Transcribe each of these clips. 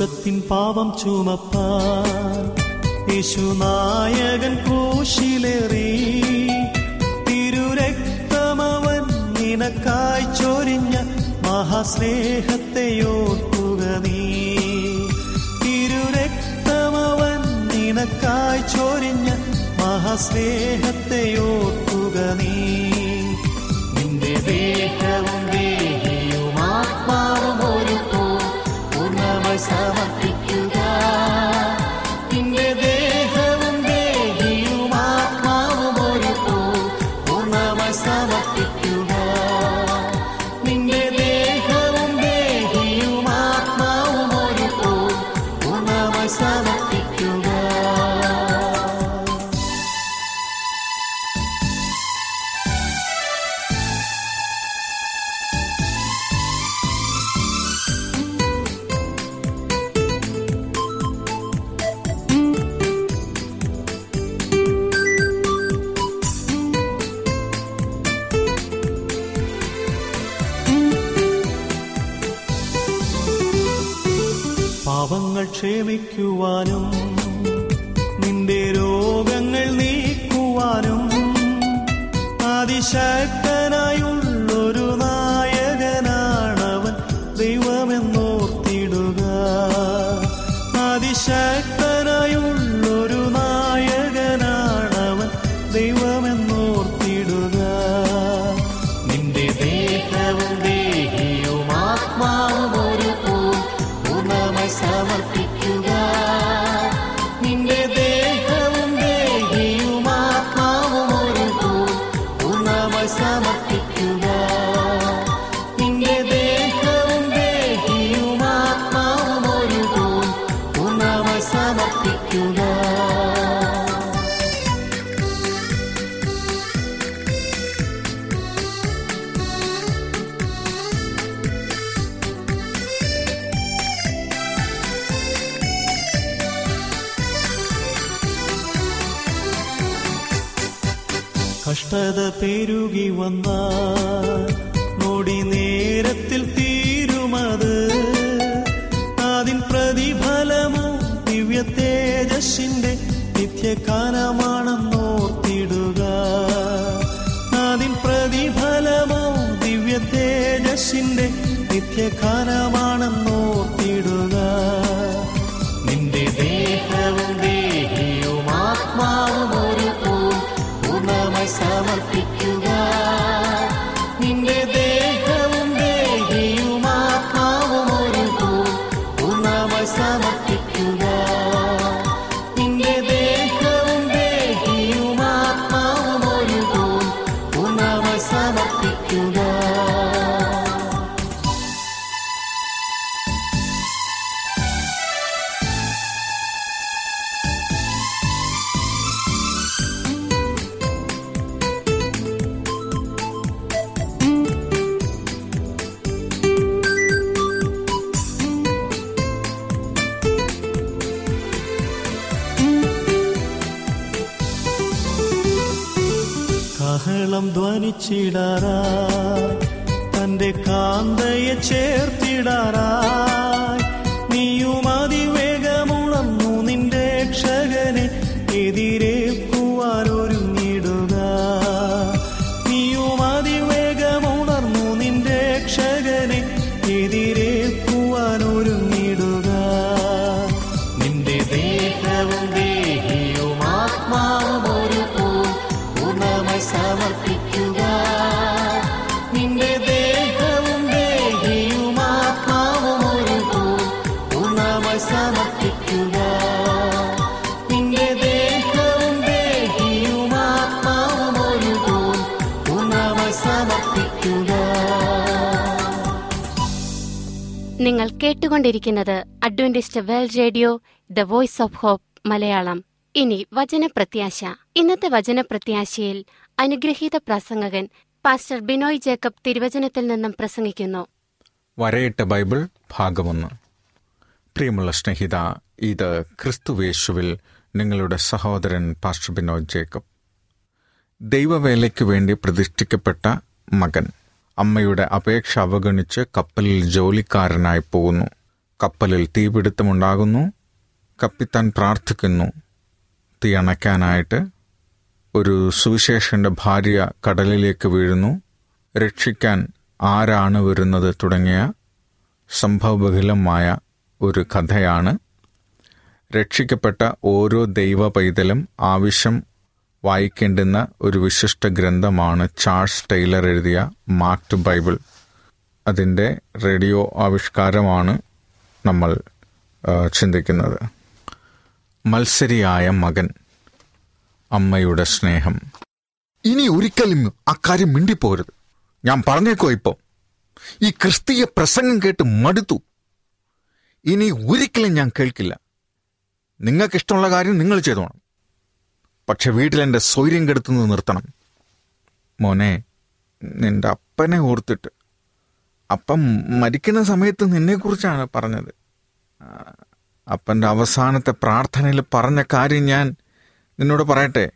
ലോകത്തിൻ പാപം ചുമപ്പാൻ യേശുനായകൻ കൂശിലേറി തിരുരക്തമവൻ നിനക്കായി ചൊരിഞ്ഞ മഹാസ്നേഹത്തെ ഓർക്കുക നീ. തിരുരക്തമവൻ നിനക്കായി ചൊരിഞ്ഞ മഹാസ്നേഹത്തെ ഓർക്കുക നീ. നിന്റെ ദേഹവും ಸಮರ್ಪಿತ നിത്യകാലമാണെന്നോർത്തിടുക കാഹളം തന്റെ കാന്തയെ ചേർത്തിടാറായി നിങ്ങൾ കേട്ടുകൊണ്ടിരിക്കുന്നത് Adventist World Radio the Voice of Hope Malayalam. ഇനി വചനപ്രത്യാശ. ഇന്നത്തെ വചനപ്രത്യാശയിൽ അനുഗ്രഹീത പ്രസംഗകൻ പാസ്റ്റർ ബിനോയ് ജേക്കബ് തിരുവചനത്തിൽ നിന്നും പ്രസംഗിക്കുന്നു. വരയിട്ട ബൈബിൾ ഭാഗമൊന്ന്. പ്രിയമുള്ള സ്നേഹിത ഇത് ക്രിസ്തുവേശുവിൽ നിങ്ങളുടെ സഹോദരൻ പാസ്റ്റർ ബിനോയ് ജേക്കബ്. ദൈവവേലയ്ക്കു വേണ്ടി പ്രതിഷ്ഠിക്കപ്പെട്ട മകൻ. അമ്മയുടെ അപേക്ഷ അവഗണിച്ച് കപ്പലിൽ ജോലിക്കാരനായി പോകുന്നു. കപ്പലിൽ തീപിടുത്തമുണ്ടാകുന്നു. കപ്പിത്താൻ പ്രാർത്ഥിക്കുന്നു. തീ അണയ്ക്കാനായിട്ട് ഒരു സുവിശേഷന്റെ ഭാര്യ കടലിലേക്ക് വീഴുന്നു. രക്ഷിക്കാൻ ആരാണ് വരുന്നത് തുടങ്ങിയ സംഭവബഹുലമായ ഒരു കഥയാണ്. രക്ഷിക്കപ്പെട്ട ഓരോ ദൈവ പൈതലും ആവശ്യം വായിക്കേണ്ടുന്ന ഒരു വിശിഷ്ട ഗ്രന്ഥമാണ് ചാൾസ് ടൈലർ എഴുതിയ മാർക്ട് ബൈബിൾ. അതിന്റെ റേഡിയോ ആവിഷ്കാരമാണ് നമ്മൾ ചിന്തിക്കുന്നത്. മത്സരിയായ മകൻ അമ്മയുടെ സ്നേഹം. ഇനി ഒരിക്കലും അക്കാര്യം മിണ്ടിപ്പോരുത്. ഞാൻ പറഞ്ഞേക്കോ ഇപ്പോ. ഈ ക്രിസ്തീയ പ്രസംഗം കേട്ട് മടുത്തു. ഇനി ഒരിക്കലും ഞാൻ കേൾക്കില്ല. നിങ്ങൾക്കിഷ്ടമുള്ള കാര്യം നിങ്ങൾ ചെയ്തോണം. പക്ഷെ വീട്ടിലെന്റെ സ്വൈര്യം കെടുത്തുന്നത് നിർത്തണം. മോനെ നിന്റെ അപ്പനെ ഓർത്തിട്ട്. അപ്പം മരിക്കുന്ന സമയത്ത് നിന്നെക്കുറിച്ചാണ് പറഞ്ഞത്. അപ്പന്റെ അവസാനത്തെ പ്രാർത്ഥനയിൽ പറഞ്ഞ കാര്യം ഞാൻ നിന്നോട് പറയട്ടെ?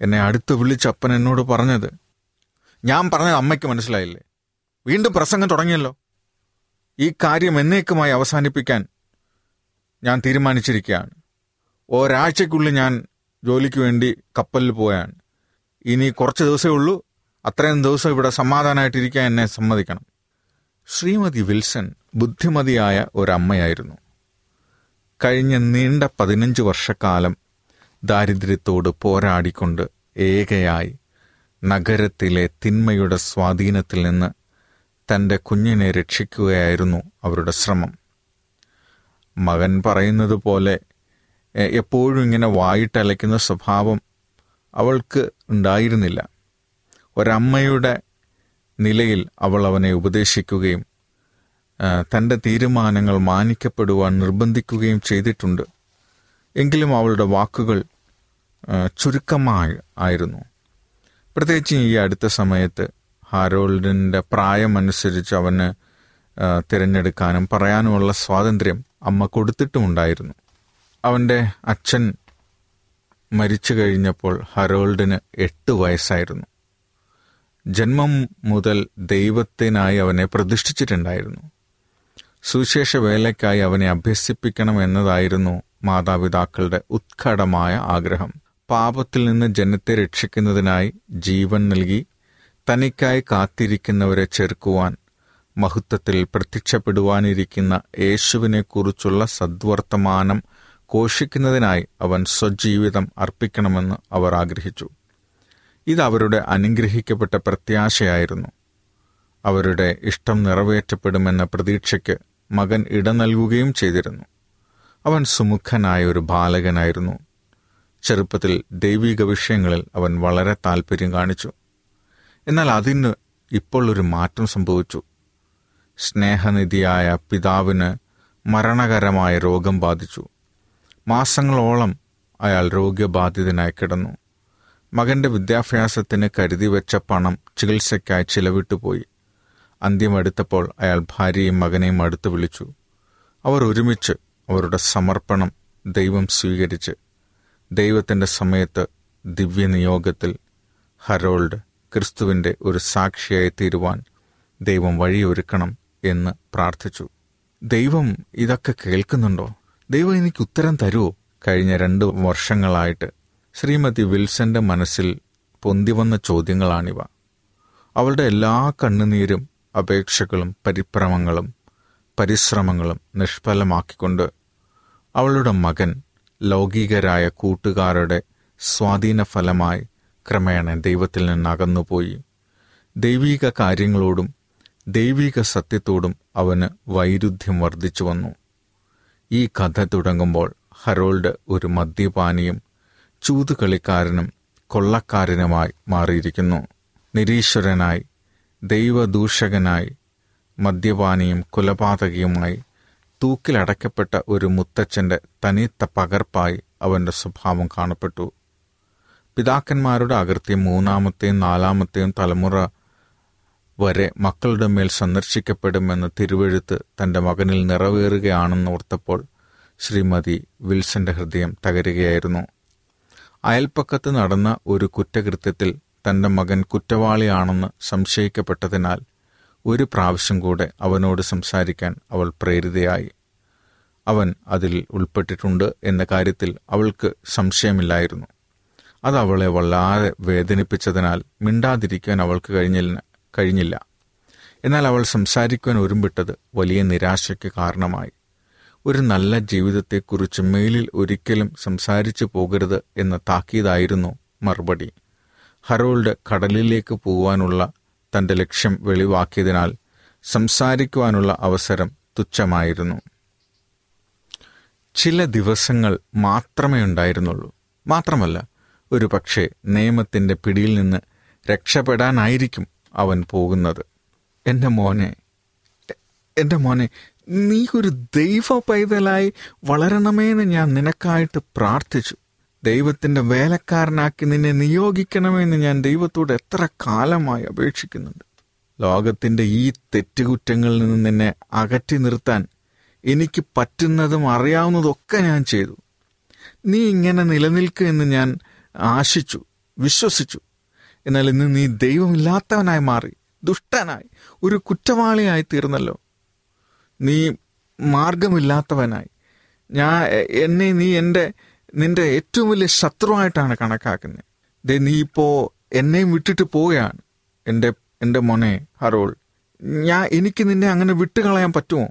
എന്നെ അടുത്ത് വിളിച്ച് അപ്പൻ എന്നോട് പറഞ്ഞത്. ഞാൻ പറഞ്ഞത് അമ്മയ്ക്ക് മനസ്സിലായില്ലേ? വീണ്ടും പ്രസംഗം തുടങ്ങിയല്ലോ. ഈ കാര്യം എന്നേക്കുമായി അവസാനിപ്പിക്കാൻ ഞാൻ തീരുമാനിച്ചിരിക്കുകയാണ്. ഒരാഴ്ചയ്ക്കുള്ളിൽ ഞാൻ ജോലിക്ക് വേണ്ടി കപ്പലിൽ പോയാണ്. ഇനി കുറച്ച് ദിവസമേ ഉള്ളൂ. അത്രയും ദിവസം ഇവിടെ സമാധാനമായിട്ടിരിക്കാൻ എന്നെ സമ്മതിക്കണം. ശ്രീമതി വിൽസൺ ബുദ്ധിമതിയായ ഒരമ്മയായിരുന്നു. കഴിഞ്ഞ നീണ്ട പതിനഞ്ച് വർഷക്കാലം ദാരിദ്ര്യത്തോട് പോരാടിക്കൊണ്ട് ഏകയായി നഗരത്തിലെ തിന്മയുടെ സ്വാധീനത്തിൽ നിന്ന് തന്റെ കുഞ്ഞിനെ രക്ഷിക്കുകയായിരുന്നു അവരുടെ ശ്രമം. മകൻ പറയുന്നത് പോലെ എപ്പോഴും ഇങ്ങനെ വായിട്ടലയ്ക്കുന്ന സ്വഭാവം അവൾക്ക് ഉണ്ടായിരുന്നില്ല. ഒരമ്മയുടെ നിലയിൽ അവൾ അവനെ ഉപദേശിക്കുകയും തന്റെ തീരുമാനങ്ങൾ മാനിക്കപ്പെടുവാൻ നിർബന്ധിക്കുകയും ചെയ്തിട്ടുണ്ട്. എങ്കിലും അവളുടെ വാക്കുകൾ ചുരുക്കമായി ആയിരുന്നു. പ്രത്യേകിച്ച് ഈ അടുത്ത സമയത്ത് ഹാരോൾഡിന്റെ പ്രായമനുസരിച്ച് അവന് തിരഞ്ഞെടുക്കാനും പറയാനുമുള്ള സ്വാതന്ത്ര്യം അമ്മ കൊടുത്തിട്ടുമുണ്ടായിരുന്നു. അവന്റെ അച്ഛൻ മരിച്ചു കഴിഞ്ഞപ്പോൾ ഹരോൾഡിന് എട്ട് വയസ്സായിരുന്നു. ജന്മം മുതൽ ദൈവത്തിനായി അവനെ പ്രതിഷ്ഠിച്ചിട്ടുണ്ടായിരുന്നു. സുവിശേഷ വേലയ്ക്കായി അവനെ അഭ്യസിപ്പിക്കണം എന്നതായിരുന്നു മാതാപിതാക്കളുടെ ഉത്കടമായ ആഗ്രഹം. പാപത്തിൽ നിന്ന് ജനത്തെ രക്ഷിക്കുന്നതിനായി ജീവൻ നൽകി തനിക്കായി കാത്തിരിക്കുന്നവരെ ചെറുക്കുവാൻ മഹത്വത്തിൽ പ്രത്യക്ഷപ്പെടുവാനിരിക്കുന്ന യേശുവിനെക്കുറിച്ചുള്ള സദ്വർത്തമാനം ഘോഷിക്കുന്നതിനായി അവൻ സ്വജീവിതം അർപ്പിക്കണമെന്ന് അവർ ആഗ്രഹിച്ചു. ഇത് അവരുടെ അനുഗ്രഹിക്കപ്പെട്ട പ്രത്യാശയായിരുന്നു. അവരുടെ ഇഷ്ടം നിറവേറ്റപ്പെടുമെന്ന പ്രതീക്ഷയ്ക്ക് മകൻ ഇട നൽകുകയും ചെയ്തിരുന്നു. അവൻ സുമുഖനായ ഒരു ബാലകനായിരുന്നു. ചെറുപ്പത്തിൽ ദൈവിക വിഷയങ്ങളിൽ അവൻ വളരെ താല്പര്യം കാണിച്ചു. എന്നാൽ അതിന് ഇപ്പോൾ ഒരു മാറ്റം സംഭവിച്ചു. സ്നേഹനിധിയായ പിതാവിന് മരണകരമായ രോഗം ബാധിച്ചു. മാസങ്ങളോളം അയാൾ രോഗബാധിതനായി കിടന്നു. മകന്റെ വിദ്യാഭ്യാസത്തിന് കരുതി വെച്ച പണം ചികിത്സയ്ക്കായി ചിലവിട്ടുപോയി അന്ത്യമെടുത്തപ്പോൾ അയാൾ ഭാര്യയും മകനെയും അടുത്ത് വിളിച്ചു. അവർ ഒരുമിച്ച് അവരുടെ സമർപ്പണം ദൈവം സ്വീകരിച്ച് ദൈവത്തിന്റെ സമയത്ത് ദിവ്യനിയോഗത്തിൽ ഹരോൾഡ് ക്രിസ്തുവിന്റെ ഒരു സാക്ഷിയായി തീരുവാൻ ദൈവം വഴിയൊരുക്കണം എന്ന് പ്രാർത്ഥിച്ചു. ദൈവം ഇതൊക്കെ കേൾക്കുന്നുണ്ടോ? ദൈവം എനിക്ക് ഉത്തരം തരൂ. കഴിഞ്ഞ രണ്ട് വർഷങ്ങളായിട്ട് ശ്രീമതി വിൽസന്റെ മനസ്സിൽ പൊന്തി വന്ന ചോദ്യങ്ങളാണിവ. അവളുടെ എല്ലാ കണ്ണുനീരും അപേക്ഷകളും പരിഭ്രമങ്ങളും പരിശ്രമങ്ങളും നിഷ്ഫലമാക്കിക്കൊണ്ട് അവളുടെ മകൻ ലൗകികരായ കൂട്ടുകാരുടെ സ്വാധീനഫലമായി ക്രമേണ ദൈവത്തിൽ നിന്ന് അകന്നുപോയി ദൈവീക കാര്യങ്ങളോടും ദൈവീക സത്യത്തോടും അവന് വൈരുദ്ധ്യം വർദ്ധിച്ചു വന്നു. ഈ കഥ തുടങ്ങുമ്പോൾ ഹരോൾഡ് ഒരു മദ്യപാനിയും ചൂതുകളിക്കാരനും കൊള്ളക്കാരനുമായി മാറിയിരിക്കുന്നു. നിരീശ്വരനായി ദൈവദൂഷകനായി മദ്യപാനിയും കുലപാതകിയുമായി തൂക്കിലടക്കപ്പെട്ട ഒരു മുത്തച്ഛന്റെ തനിത്ത പകർപ്പായി അവന്റെ സ്വഭാവം കാണപ്പെട്ടു. പിതാക്കന്മാരുടെ അകൃത്യം മൂന്നാമത്തെയും നാലാമത്തെയും തലമുറ വരെ മക്കളുടെ മേൽ സന്ദർശിക്കപ്പെടുമെന്ന് തിരുവെഴുത്ത് തന്റെ മകനിൽ നിറവേറുകയാണെന്നോർത്തപ്പോൾ ശ്രീമതി വിൽസന്റെ ഹൃദയം തകരുകയായിരുന്നു. അയൽപ്പക്കത്ത് നടന്ന ഒരു കുറ്റകൃത്യത്തിൽ തന്റെ മകൻ കുറ്റവാളിയാണെന്ന് സംശയിക്കപ്പെട്ടതിനാൽ ഒരു പ്രാവശ്യം കൂടെ അവനോട് സംസാരിക്കാൻ അവൾ പ്രേരിതയായി. അവൻ അതിൽ ഉൾപ്പെട്ടിട്ടുണ്ട് എന്ന കാര്യത്തിൽ അവൾക്ക് സംശയമില്ലായിരുന്നു. അത് അവളെ വല്ലാതെ വേദനിപ്പിച്ചതിനാൽ മിണ്ടാതിരിക്കാൻ അവൾക്ക് കഴിഞ്ഞില്ല. കഴിഞ്ഞില്ല. എന്നാൽ അവൾ സംസാരിക്കുവാൻ ഒരുമ്പിട്ടത് വലിയ നിരാശയ്ക്ക് കാരണമായി. ഒരു നല്ല ജീവിതത്തെക്കുറിച്ച് മേലിൽ ഒരിക്കലും സംസാരിച്ചു പോകരുത് എന്ന താക്കീതായിരുന്നു മറുപടി. ഹറോൾഡ് കടലിലേക്ക് പോവാനുള്ള തന്റെ ലക്ഷ്യം വെളിവാക്കിയതിനാൽ സംസാരിക്കുവാനുള്ള അവസരം തുച്ഛമായിരുന്നു. ചില ദിവസങ്ങൾ മാത്രമേ ഉണ്ടായിരുന്നുള്ളൂ. മാത്രമല്ല ഒരു പക്ഷേ നിയമത്തിന്റെ പിടിയിൽ നിന്ന് രക്ഷപ്പെടാനായിരിക്കും അവൻ പോകുന്നത്. എന്റെ മോനെ എന്റെ മോനെ നീ ഒരു ദൈവ പൈതലായി വളരണമേന്ന് ഞാൻ നിനക്കായിട്ട് പ്രാർത്ഥിച്ചു. ദൈവത്തിന്റെ വേലക്കാരനാക്കി നിന്നെ നിയോഗിക്കണമെന്ന് ഞാൻ ദൈവത്തോട് എത്ര കാലമായി അപേക്ഷിക്കുന്നുണ്ട്. ലോകത്തിന്റെ ഈ തെറ്റുകുറ്റങ്ങളിൽ നിന്ന് നിന്നെ അകറ്റി നിർത്താൻ എനിക്ക് പറ്റുന്നതും അറിയാവുന്നതൊക്കെ ഞാൻ ചെയ്തു. നീ ഇങ്ങനെ നിലനിൽക്കുമെന്ന് ഞാൻ ആശിച്ചു വിശ്വസിച്ചു. എന്നാൽ ഇന്ന് നീ ദൈവമില്ലാത്തവനായി മാറി ദുഷ്ടനായി ഒരു കുറ്റവാളിയായി തീർന്നല്ലോ. നീ മാർഗമില്ലാത്തവനായി. ഞാൻ എന്നെ നീ എന്റെ നിന്റെ ഏറ്റവും വലിയ ശത്രുവായിട്ടാണ് കണക്കാക്കുന്നത്. ദേ നീ ഇപ്പോൾ എന്നെയും വിട്ടിട്ട് പോവുകയാണ്. എന്റെ എന്റെ മോനെ ഹറോൾ ഞാൻ എനിക്ക് നിന്നെ അങ്ങനെ വിട്ടുകളയാൻ പറ്റുമോ?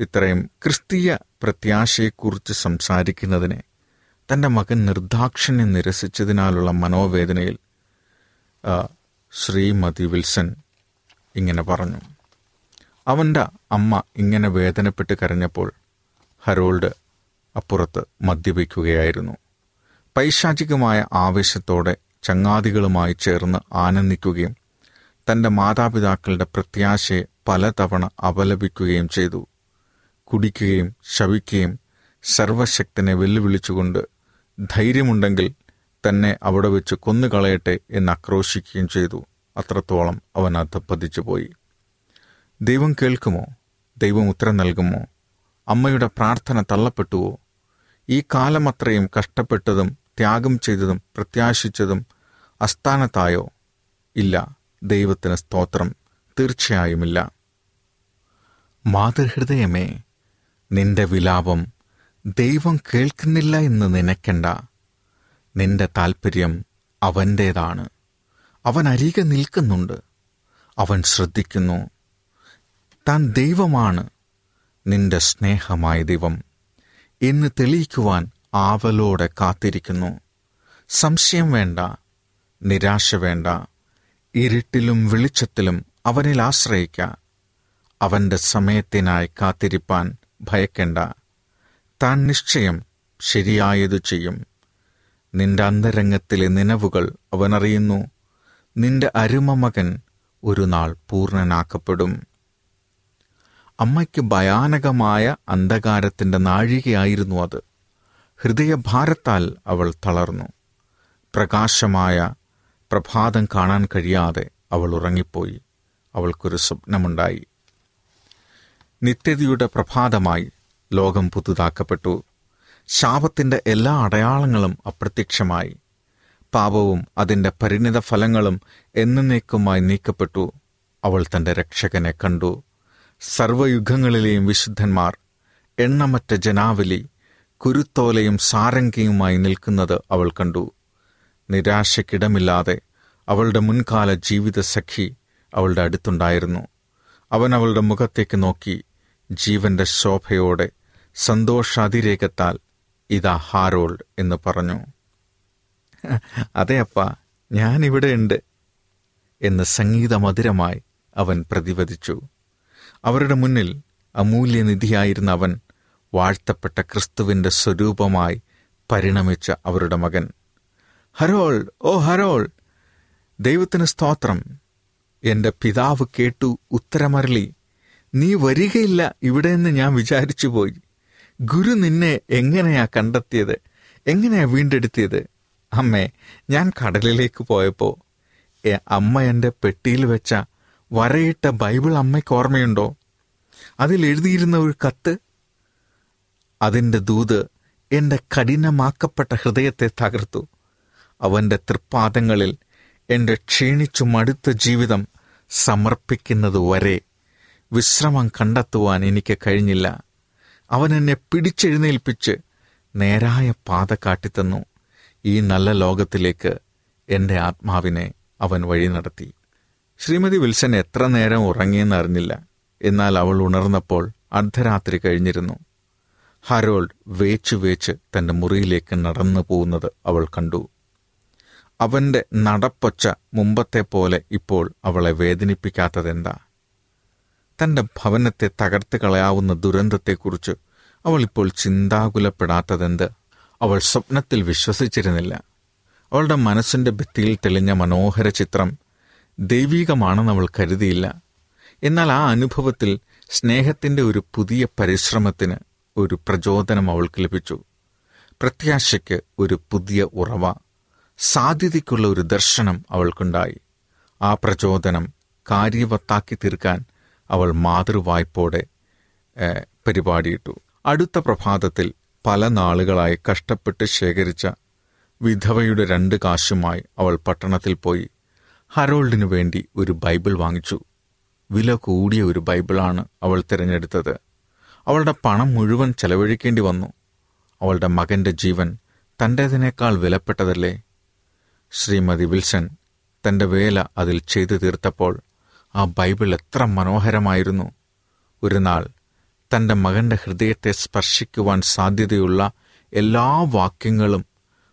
ഇത്രയും ക്രിസ്തീയ പ്രത്യാശയെക്കുറിച്ച് സംസാരിക്കുന്നതിനെ തന്റെ മകൻ നിർദാക്ഷിണ്യം നിരസിച്ചതിനാലുള്ള മനോവേദനയിൽ ശ്രീമതി വിൽസൺ ഇങ്ങനെ പറഞ്ഞു. അവന്റെ അമ്മ ഇങ്ങനെ വേദനപ്പെട്ട് കരഞ്ഞപ്പോൾ ഹരോൾഡ് അപ്പുറത്ത് മദ്യപിക്കുകയായിരുന്നു. പൈശാചികമായ ആവേശത്തോടെ ചങ്ങാതികളുമായി ചേർന്ന് ആനന്ദിക്കുകയും തന്റെ മാതാപിതാക്കളുടെ പ്രത്യാശയെ പലതവണ അപലപിക്കുകയും ചെയ്തു. കുടിക്കുകയും ശവിക്കുകയും സർവശക്തനെ വെല്ലുവിളിച്ചുകൊണ്ട് ധൈര്യമുണ്ടെങ്കിൽ തന്നെ അവിടെ വെച്ച് കൊന്നുകളയട്ടെ എന്ന് ആക്രോശിക്കുകയും ചെയ്തു. അത്രത്തോളം അവൻ അധപ്പതിച്ചു പോയി ദൈവം കേൾക്കുമോ? ദൈവം ഉത്തരം നൽകുമോ? അമ്മയുടെ പ്രാർത്ഥന തള്ളപ്പെട്ടുവോ? ഈ കാലമത്രയും കഷ്ടപ്പെട്ടതും ത്യാഗം ചെയ്തതും പ്രത്യാശിച്ചതും അസ്ഥാനത്തായോ? ഇല്ല ദൈവത്തിന് സ്തോത്രം തീർച്ചയായുമില്ല. മാതൃഹൃദയമേ നിന്റെ വിലാപം ദൈവം കേൾക്കുന്നില്ല എന്ന് നനയ്ക്കണ്ട. നിന്റെ താൽപ്പര്യം അവന്റേതാണ് അവൻ അരികെ നിൽക്കുന്നുണ്ട്. അവൻ ശ്രദ്ധിക്കുന്നു. താൻ ദൈവമാണ്. നിന്റെ സ്നേഹമായ ദൈവം എന്ന് തെളിയിക്കുവാൻ ആവലോടെ കാത്തിരിക്കുന്നു. സംശയം വേണ്ട നിരാശ വേണ്ട. ഇരുട്ടിലും വെളിച്ചത്തിലും അവനിൽ ആശ്രയിക്ക. അവന്റെ സമയത്തിനായി കാത്തിരിപ്പാൻ ഭയക്കേണ്ട. താൻ നിശ്ചയം ശരിയായത് ചെയ്യും. നിന്റെ അന്തരംഗത്തിലെ നിലവുകൾ അവനറിയുന്നു നിന്റെ അരുമ മകൻ ഒരു നാൾ പൂർണനാക്കപ്പെടും. അമ്മയ്ക്ക് ഭയാനകമായ അന്ധകാരത്തിന്റെ നാഴികയായിരുന്നു അത്. ഹൃദയഭാരത്താൽ അവൾ തളർന്നു. പ്രകാശമായ പ്രഭാതം കാണാൻ കഴിയാതെ അവൾ ഉറങ്ങിപ്പോയി. അവൾക്കൊരു സ്വപ്നമുണ്ടായി. നിത്യതയുടെ പ്രഭാതമായി ലോകം പുതുതാക്കപ്പെട്ടു. ശാപത്തിന്റെ എല്ലാ അടയാളങ്ങളും അപ്രത്യക്ഷമായി. പാപവും അതിന്റെ പരിണിത ഫലങ്ങളും എന്നേക്കുമായി നീക്കപ്പെട്ടു. അവൾ തന്റെ രക്ഷകനെ കണ്ടു. സർവയുഗങ്ങളിലെയും വിശുദ്ധന്മാർ എണ്ണമറ്റ ജനാവലി കുരുത്തോലയും സാരംഗിയുമായി നിൽക്കുന്നത് അവൾ കണ്ടു. നിരാശയ്ക്കിടമില്ലാതെ അവളുടെ മുൻകാല ജീവിത സഖി അവളുടെ അടുത്തുണ്ടായിരുന്നു. അവൻ അവളുടെ മുഖത്തേക്ക് നോക്കി ജീവന്റെ ശോഭയോടെ സന്തോഷാതിരേകത്താൽ ഇതാ ഹാരോൾഡ് എന്ന് പറഞ്ഞു. അതെ അപ്പ ഞാനിവിടെയുണ്ട് എന്ന് സംഗീതമധുരമായി അവൻ പ്രതിപദിച്ചു അവരുടെ മുന്നിൽ അമൂല്യനിധിയായിരുന്ന അവൻ വാഴ്ത്തപ്പെട്ട ക്രിസ്തുവിന്റെ സ്വരൂപമായി പരിണമിച്ച അവരുടെ മകൻ. ഹരോൾ ഓ ഹരോൾ ദൈവത്തിന് സ്തോത്രം. എന്റെ പിതാവ് കേട്ടു ഉത്തരമരളി നീ വരികയില്ല ഇവിടെയെന്ന് ഞാൻ വിചാരിച്ചു പോയി ഗുരു നിന്നെ എങ്ങനെയാ കണ്ടെത്തിയത്? എങ്ങനെയാ വീണ്ടെടുത്തിയത്? അമ്മേ ഞാൻ കടലിലേക്ക് പോയപ്പോ അമ്മ എന്റെ പെട്ടിയിൽ വെച്ച വരയിട്ട ബൈബിൾ അമ്മയ്ക്ക് ഓർമ്മയുണ്ടോ? അതിൽ എഴുതിയിരുന്ന ഒരു കത്ത്. അതിന്റെ ദൂത് എന്റെ കഠിനമാക്കപ്പെട്ട ഹൃദയത്തെ തകർത്തു. അവന്റെ തൃപ്പാദങ്ങളിൽ എന്റെ ക്ഷീണിച്ചു മടുത്ത ജീവിതം സമർപ്പിക്കുന്നതുവരെ വിശ്രമം കണ്ടെത്തുവാൻ എനിക്ക് കഴിഞ്ഞില്ല. അവൻ എന്നെ പിടിച്ചെഴുന്നേൽപ്പിച്ച് നേരായ പാത കാട്ടിത്തന്നു. ഈ നല്ല ലോകത്തിലേക്ക് എന്റെ ആത്മാവിനെ അവൻ വഴി നടത്തി. ശ്രീമതി വിൽസൺ എത്ര നേരം ഉറങ്ങിയെന്ന് അറിഞ്ഞില്ല. എന്നാൽ അവൾ ഉണർന്നപ്പോൾ അർദ്ധരാത്രി കഴിഞ്ഞിരുന്നു. ഹരോൾഡ് വേച്ചു വേച്ച് തന്റെ മുറിയിലേക്ക് നടന്നു പോകുന്നത് അവൾ കണ്ടു. അവന്റെ നടപ്പൊച്ച മുമ്പത്തെ പോലെ ഇപ്പോൾ അവളെ വേദനിപ്പിക്കാത്തതെന്താ? തന്റെ ഭവനത്തെ തകർത്ത് കളയാവുന്ന ദുരന്തത്തെക്കുറിച്ച് അവൾ ഇപ്പോൾ ചിന്താകുലപ്പെടാത്തതെന്ത്? അവൾ സ്വപ്നത്തിൽ വിശ്വസിച്ചിരുന്നില്ല. അവളുടെ മനസ്സിന്റെ ഭിത്തിയിൽ തെളിഞ്ഞ മനോഹര ചിത്രം ദൈവീകമാണെന്ന് അവൾ കരുതിയില്ല. എന്നാൽ ആ അനുഭവത്തിൽ സ്നേഹത്തിന്റെ ഒരു പുതിയ പരിശ്രമത്തിന് ഒരു പ്രചോദനം അവൾക്ക് ലഭിച്ചു. പ്രത്യാശയ്ക്ക് ഒരു പുതിയ ഉറവ സാധ്യതയ്ക്കുള്ള ഒരു ദർശനം അവൾക്കുണ്ടായി. ആ പ്രചോദനം കാര്യവത്താക്കി തീർക്കാൻ അവൾ മാതൃവായ്പോടെ പരിപാടിയിട്ടു. അടുത്ത പ്രഭാതത്തിൽ പല നാളുകളായി കഷ്ടപ്പെട്ട് ശേഖരിച്ച വിധവയുടെ രണ്ട് കാശുമായി അവൾ പട്ടണത്തിൽ പോയി ഹറോൾഡിനു വേണ്ടി ഒരു ബൈബിൾ വാങ്ങിച്ചു. വില കൂടിയ ഒരു ബൈബിളാണ് അവൾ തിരഞ്ഞെടുത്തത്. അവളുടെ പണം മുഴുവൻ ചെലവഴിക്കേണ്ടി വന്നു. അവളുടെ മകന്റെ ജീവൻ തന്റേതിനേക്കാൾ വിലപ്പെട്ടതല്ലേ? ശ്രീമതി വിൽസൺ തന്റെ വേല അതിൽ ചെയ്തു തീർത്തപ്പോൾ ആ ബൈബിൾ എത്ര മനോഹരമായിരുന്നു. ഒരു നാൾ തന്റെ മകന്റെ ഹൃദയത്തെ സ്പർശിക്കുവാൻ സാധ്യതയുള്ള എല്ലാ വാക്യങ്ങളും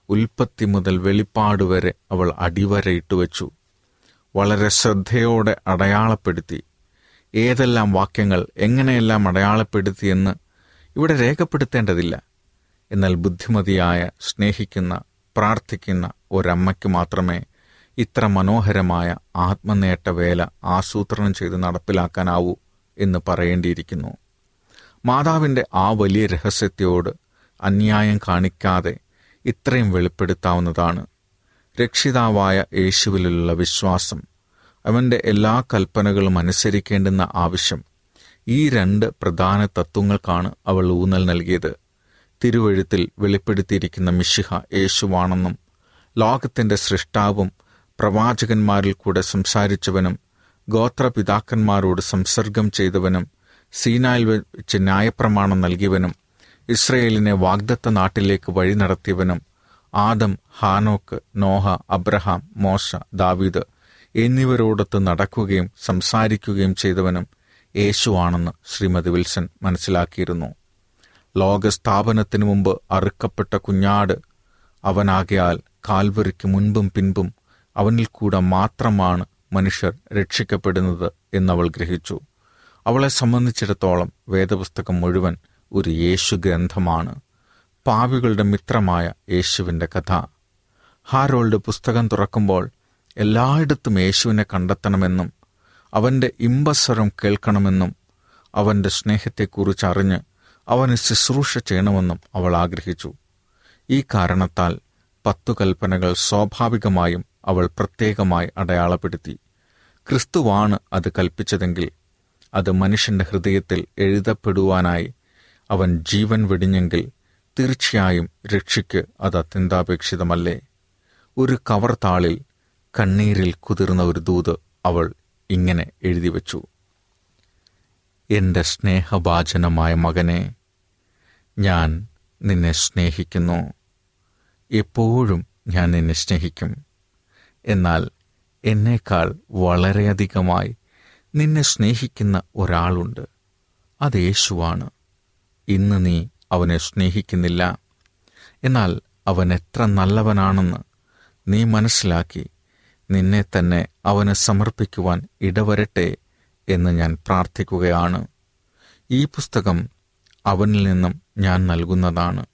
ഉൽപ്പത്തി മുതൽ വെളിപ്പാട് വരെ അവൾ അടിവരയിട്ട് വച്ചു. വളരെ ശ്രദ്ധയോടെ അടയാളപ്പെടുത്തി. ഏതെല്ലാം വാക്യങ്ങൾ എങ്ങനെയെല്ലാം അടയാളപ്പെടുത്തിയെന്ന് ഇവിടെ രേഖപ്പെടുത്തേണ്ടതില്ല. എന്നാൽ ബുദ്ധിമതിയായ സ്നേഹിക്കുന്ന പ്രാർത്ഥിക്കുന്ന ഒരമ്മയ്ക്ക് മാത്രമേ ഇത്ര മനോഹരമായ ആത്മനേട്ട വേല ആസൂത്രണം ചെയ്ത് നടപ്പിലാക്കാനാവൂ എന്ന് പറയേണ്ടിയിരിക്കുന്നു. മാതാവിന്റെ ആ വലിയ രഹസ്യത്തോട് അന്യായം കാണിക്കാതെ ഇത്രയും വെളിപ്പെടുത്താവുന്നതാണ്. രക്ഷിതാവായ യേശുവിലുള്ള വിശ്വാസം അവന്റെ എല്ലാ കൽപ്പനകളും അനുസരിക്കേണ്ടുന്ന ആവശ്യം ഈ രണ്ട് പ്രധാന തത്വങ്ങൾക്കാണ് അവൾ ഊന്നൽ നൽകിയത്. തിരുവഴുത്തിൽ വെളിപ്പെടുത്തിയിരിക്കുന്ന മിശിഹ യേശുവാണെന്നും ലോകത്തിന്റെ സൃഷ്ടാവും പ്രവാചകന്മാരിൽ കൂടെ സംസാരിച്ചവനും ഗോത്രപിതാക്കന്മാരോട് സംസർഗം ചെയ്തവനും സീനായിൽ വെച്ച് ന്യായപ്രമാണം നൽകിയവനും ഇസ്രയേലിനെ വാഗ്ദത്ത നാട്ടിലേക്ക് വഴി നടത്തിയവനും ആദം ഹാനോക്ക് നോഹ അബ്രഹാം മോശ ദാവീദ് എന്നിവരോടൊത്ത് നടക്കുകയും സംസാരിക്കുകയും ചെയ്തവനും യേശുവാണെന്ന് ശ്രീമതി വിൽസൺ മനസ്സിലാക്കിയിരുന്നു. ലോകസ്ഥാപനത്തിനു മുമ്പ് അറുക്കപ്പെട്ട കുഞ്ഞാട് അവനാകയാൽ കാൽവരിക്ക് മുൻപും പിൻപും അവനിൽ കൂടെ മാത്രമാണ് മനുഷ്യർ രക്ഷിക്കപ്പെടുന്നത് എന്നവൾ ഗ്രഹിച്ചു. അവളെ സംബന്ധിച്ചിടത്തോളം വേദപുസ്തകം മുഴുവൻ ഒരു യേശു ഗ്രന്ഥമാണ്. പാവികളുടെ മിത്രമായ യേശുവിന്റെ കഥ. ഹാരോൾഡ് പുസ്തകം തുറക്കുമ്പോൾ എല്ലായിടത്തും യേശുവിനെ കണ്ടെത്തണമെന്നും അവന്റെ ഇമ്പസ്വരം കേൾക്കണമെന്നും അവന്റെ സ്നേഹത്തെക്കുറിച്ച് അറിഞ്ഞ് അവന് ശുശ്രൂഷ ചെയ്യണമെന്നും അവൾ ആഗ്രഹിച്ചു. ഈ കാരണത്താൽ പത്തു കൽപ്പനകൾ സ്വാഭാവികമായും അവൾ പ്രത്യേകമായി അടയാളപ്പെടുത്തി. ക്രിസ്തുവാണ് അത് കൽപ്പിച്ചതെങ്കിൽ അത് മനുഷ്യന്റെ ഹൃദയത്തിൽ എഴുതപ്പെടുവാനായി അവൻ ജീവൻ വെടിഞ്ഞെങ്കിൽ തീർച്ചയായും രക്ഷയ്ക്ക് അത് അത്യന്താപേക്ഷിതമല്ലേ? ഒരു കവർ താളിൽ കണ്ണീരിൽ കുതിർന്ന ഒരു ദൂത് അവൾ ഇങ്ങനെ എഴുതി വച്ചു എന്റെ സ്നേഹഭാചനമായ മകനെ ഞാൻ നിന്നെ സ്നേഹിക്കുന്നു. എപ്പോഴും ഞാൻ നിന്നെ സ്നേഹിക്കും. എന്നാൽ എന്നേക്കാൾ വളരെയധികമായി നിന്നെ സ്നേഹിക്കുന്ന ഒരാളുണ്ട്. അത് യേശുവാണ്. ഇന്ന് നീ അവനെ സ്നേഹിക്കുന്നില്ല. എന്നാൽ അവൻ എത്ര നല്ലവനാണെന്ന് നീ മനസ്സിലാക്കി. നിന്നെ തന്നെ അവന് സമർപ്പിക്കുവാൻ ഇടവരട്ടെ എന്ന് ഞാൻ പ്രാർത്ഥിക്കുകയാണ്. ഈ പുസ്തകം അവനിൽ നിന്നും ഞാൻ നൽകുന്നതാണ്.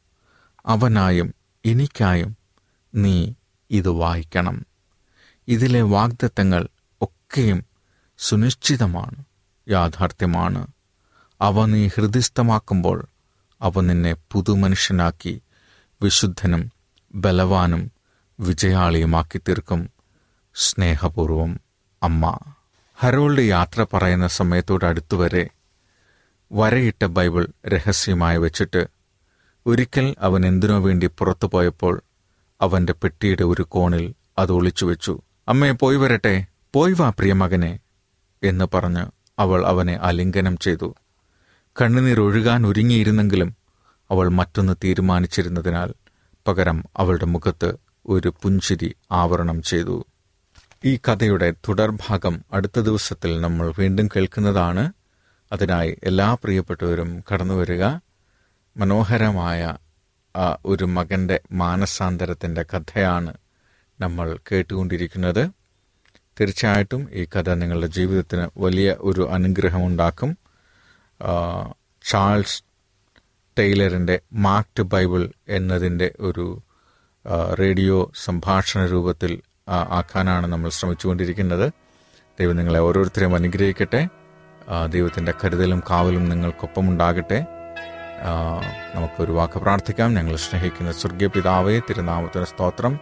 അവനായും എനിക്കായും നീ ഇത് വായിക്കണം. ഇതിലെ വാഗ്ദത്തങ്ങൾ ഒക്കെയും സുനിശ്ചിതമാണ് യാഥാർത്ഥ്യമാണ്. അവ നീ ഹൃദയസ്ഥമാക്കുമ്പോൾ അവ നിന്നെ പുതുമനുഷ്യനാക്കി വിശുദ്ധനും ബലവാനും വിജയാളിയുമാക്കി തീർക്കും സ്നേഹപൂർവം അമ്മ. ഹരോൾഡ് യാത്ര പറയുന്ന സമയത്തോടടുത്തുവരെ വരയിട്ട ബൈബിൾ രഹസ്യമായി വെച്ചിട്ട് ഒരിക്കൽ അവൻ എന്തിനോ വേണ്ടി പുറത്തു പോയപ്പോൾ അവന്റെ പെട്ടിയുടെ ഒരു കോണിൽ അത് ഒളിച്ചു വെച്ചു അമ്മേ പോയി വരട്ടെ. പോയി വാ പ്രിയമകനെ എന്ന് പറഞ്ഞ് അവൾ അവനെ ആലിംഗനം ചെയ്തു. കണ്ണുനീർ ഒഴുകാൻ ഒരുങ്ങിയിരുന്നെങ്കിലും അവൾ മറ്റൊന്ന് തീരുമാനിച്ചിരുന്നതിനാൽ പകരം അവളുടെ മുഖത്ത് ഒരു പുഞ്ചിരി ആവരണം ചെയ്തു. ഈ കഥയുടെ തുടർഭാഗം അടുത്ത ദിവസത്തിൽ നമ്മൾ വീണ്ടും കേൾക്കുന്നതാണ്. അതിനായി എല്ലാ പ്രിയപ്പെട്ടവരും കടന്നു വരിക. മനോഹരമായ ഒരു മകന്റെ മാനസാന്തരത്തിന്റെ കഥയാണ് നമ്മൾ കേട്ടുകൊണ്ടിരിക്കുന്നത്. തീർച്ചയായിട്ടും ഈ കഥ നിങ്ങളുടെ ജീവിതത്തിന് വലിയ ഒരു അനുഗ്രഹമുണ്ടാക്കും. ചാൾസ് ടൈലറിന്റെ മാക്ട് ബൈബിൾ എന്നതിന്റെ ഒരു റേഡിയോ സംഭാഷണ രൂപത്തിൽ ആക്കാനാണ് നമ്മൾ ശ്രമിച്ചുകൊണ്ടിരിക്കുന്നത്. ദൈവം നിങ്ങളെ ഓരോരുത്തരെയും അനുഗ്രഹിക്കട്ടെ. ദൈവത്തിന്റെ കരുതലും കാവലും നിങ്ങൾക്കൊപ്പം ഉണ്ടാകട്ടെ നമുക്കൊരു വാക്ക് പ്രാർത്ഥിക്കാം. ഞങ്ങൾ സ്നേഹിക്കുന്ന സ്വർഗീയ പിതാവേ തിരുനാമത്തിന് സ്തോത്രം.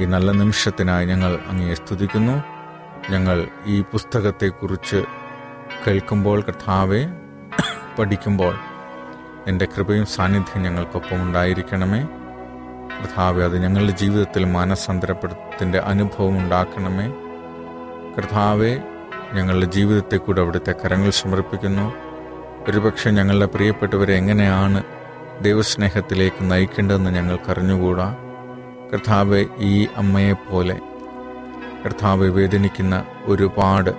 ഈ നല്ല നിമിഷത്തിനായി ഞങ്ങൾ അങ്ങയെ സ്തുതിക്കുന്നു. ഞങ്ങൾ ഈ പുസ്തകത്തെക്കുറിച്ച് കേൾക്കുമ്പോൾ കർത്താവെ പഠിക്കുമ്പോൾ എന്റെ കൃപയും സാന്നിധ്യം ഞങ്ങൾക്കൊപ്പം ഉണ്ടായിരിക്കണമേ. കർത്താവെ അത് ഞങ്ങളുടെ ജീവിതത്തിൽ മാനസാന്തരപ്പെടുത്തിന്റെ അനുഭവം ഉണ്ടാക്കണമേ. കർത്താവെ ഞങ്ങളുടെ ജീവിതത്തെ കൂടെ അവിടുത്തെ കരങ്ങൾ സമർപ്പിക്കുന്നു. ഒരുപക്ഷെ ഞങ്ങളുടെ പ്രിയപ്പെട്ടവരെ എങ്ങനെയാണ് ദൈവസ്നേഹത്തിലേക്ക് നയിക്കേണ്ടതെന്ന് ഞങ്ങൾക്കറിഞ്ഞുകൂടാ. കർത്താവെ ഈ അമ്മയെപ്പോലെ കർത്താവ് വേദനിക്കുന്ന ഒരുപാട്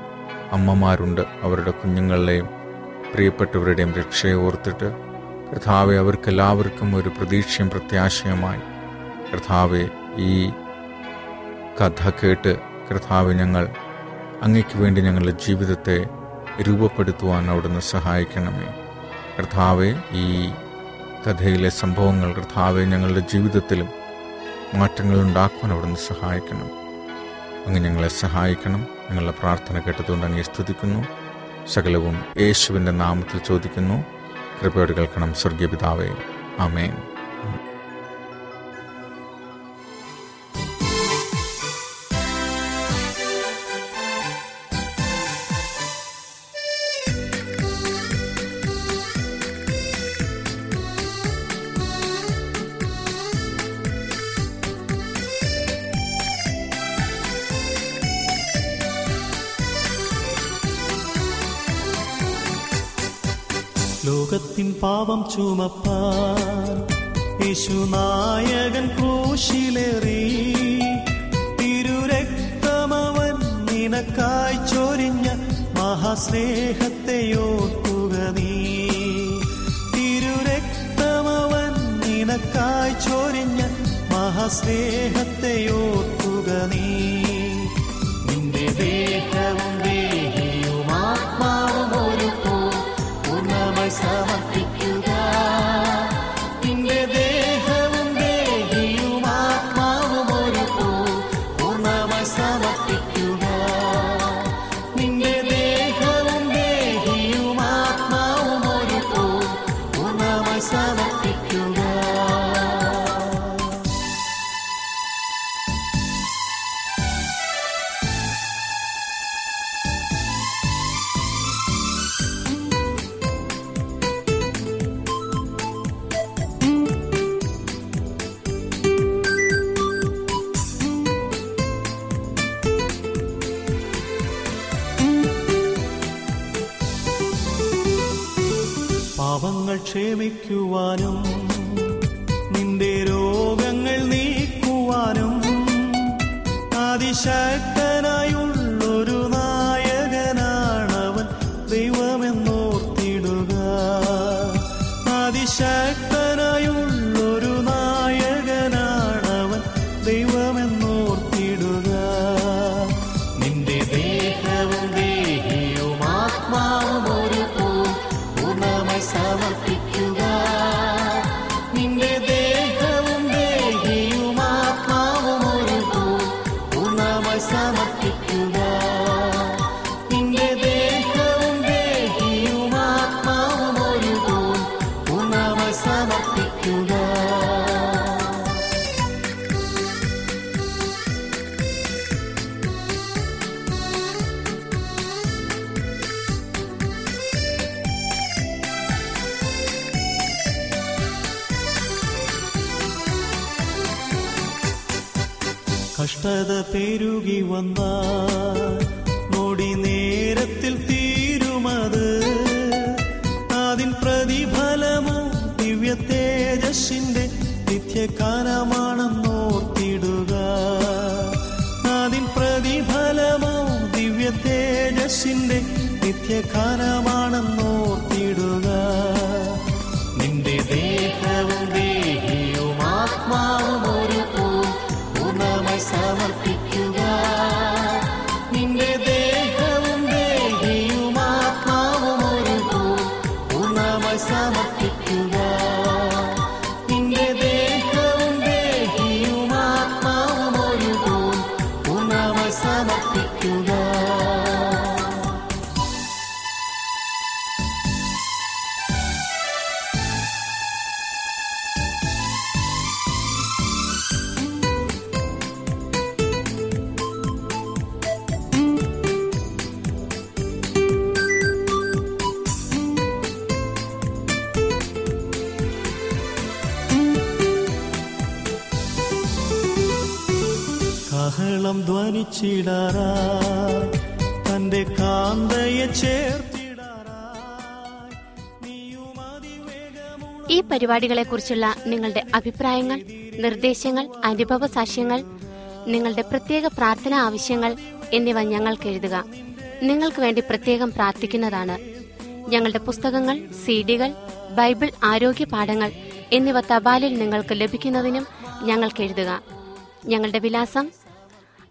അമ്മമാരുണ്ട് അവരുടെ കുഞ്ഞുങ്ങളുടെയും പ്രിയപ്പെട്ടവരുടെയും രക്ഷയെ ഓർത്തിട്ട്. കർത്താവെ അവർക്കെല്ലാവർക്കും ഒരു പ്രതീക്ഷയും പ്രത്യാശയുമായി കർത്താവെ ഈ കഥ കേട്ട് കർത്താവ് ഞങ്ങൾ അങ്ങയ്ക്ക് വേണ്ടി ഞങ്ങളുടെ ജീവിതത്തെ രൂപപ്പെടുത്തുവാൻ അവിടുന്ന് സഹായിക്കണമേ. കർത്താവെ ഈ കഥയിലെ സംഭവങ്ങൾ കർത്താവെ ഞങ്ങളുടെ ജീവിതത്തിലും മാറ്റങ്ങൾ ഉണ്ടാക്കുവാൻ അവിടുന്ന് സഹായിക്കണം. അങ്ങ് ഞങ്ങളെ സഹായിക്കണം. ഞങ്ങളുടെ പ്രാർത്ഥന കേട്ടതുകൊണ്ട് അങ്ങേ സ്തുതിക്കുന്നു. സകലവും യേശുവിന്റെ നാമത്തിൽ ചോദിക്കുന്നു. കൃപയോട് കേൾക്കണം സ്വർഗീയ പിതാവേ. ആമേൻ. ലോകത്തിൻ പാപം ചുമപ്പാൻ യേശുനായകൻ ക്രൂശിലേറി. തിരുരക്തമവൻ നിനക്കായി ചൊരിഞ്ഞ മഹാസ്നേഹത്തെ ഓർക്കുക നീ. തിരുരക്തമവൻ നിനക്കായി ചൊരിഞ്ഞ മഹാസ്നേഹത്തെ ഓർക്കുക നീ. samarpita പെരുകി വന്ന നൊടി നേരത്തിൽ തീരുമത്. അതിൻ പ്രതിഫലമോ ദിവ്യ തേജസ്സിന്റെ ദിവ്യ തേജസ്സിന്റെ നിത്യകാലമാണെന്നോർത്തിടുക കഹളം ധ്വനിച്ചിടാറാ. തന്റെ കാന്തയെ ചേർത്തിടാറായി ഈ പരിപാടികളെക്കുറിച്ചുള്ള നിങ്ങളുടെ അഭിപ്രായങ്ങൾ നിർദ്ദേശങ്ങൾ അനുഭവ സാക്ഷ്യങ്ങൾ നിങ്ങളുടെ പ്രത്യേക പ്രാർത്ഥന ആവശ്യങ്ങൾ എന്നിവ ഞങ്ങൾക്ക് എഴുതുക. നിങ്ങൾക്ക് വേണ്ടി പ്രത്യേകം പ്രാർത്ഥിക്കുന്നതാണ്. ഞങ്ങളുടെ പുസ്തകങ്ങൾ സീഡികൾ ബൈബിൾ ആരോഗ്യ പാഠങ്ങൾ എന്നിവ തപാലിൽ നിങ്ങൾക്ക് ലഭിക്കുന്നതിനും ഞങ്ങൾക്ക് എഴുതുക. ഞങ്ങളുടെ വിലാസം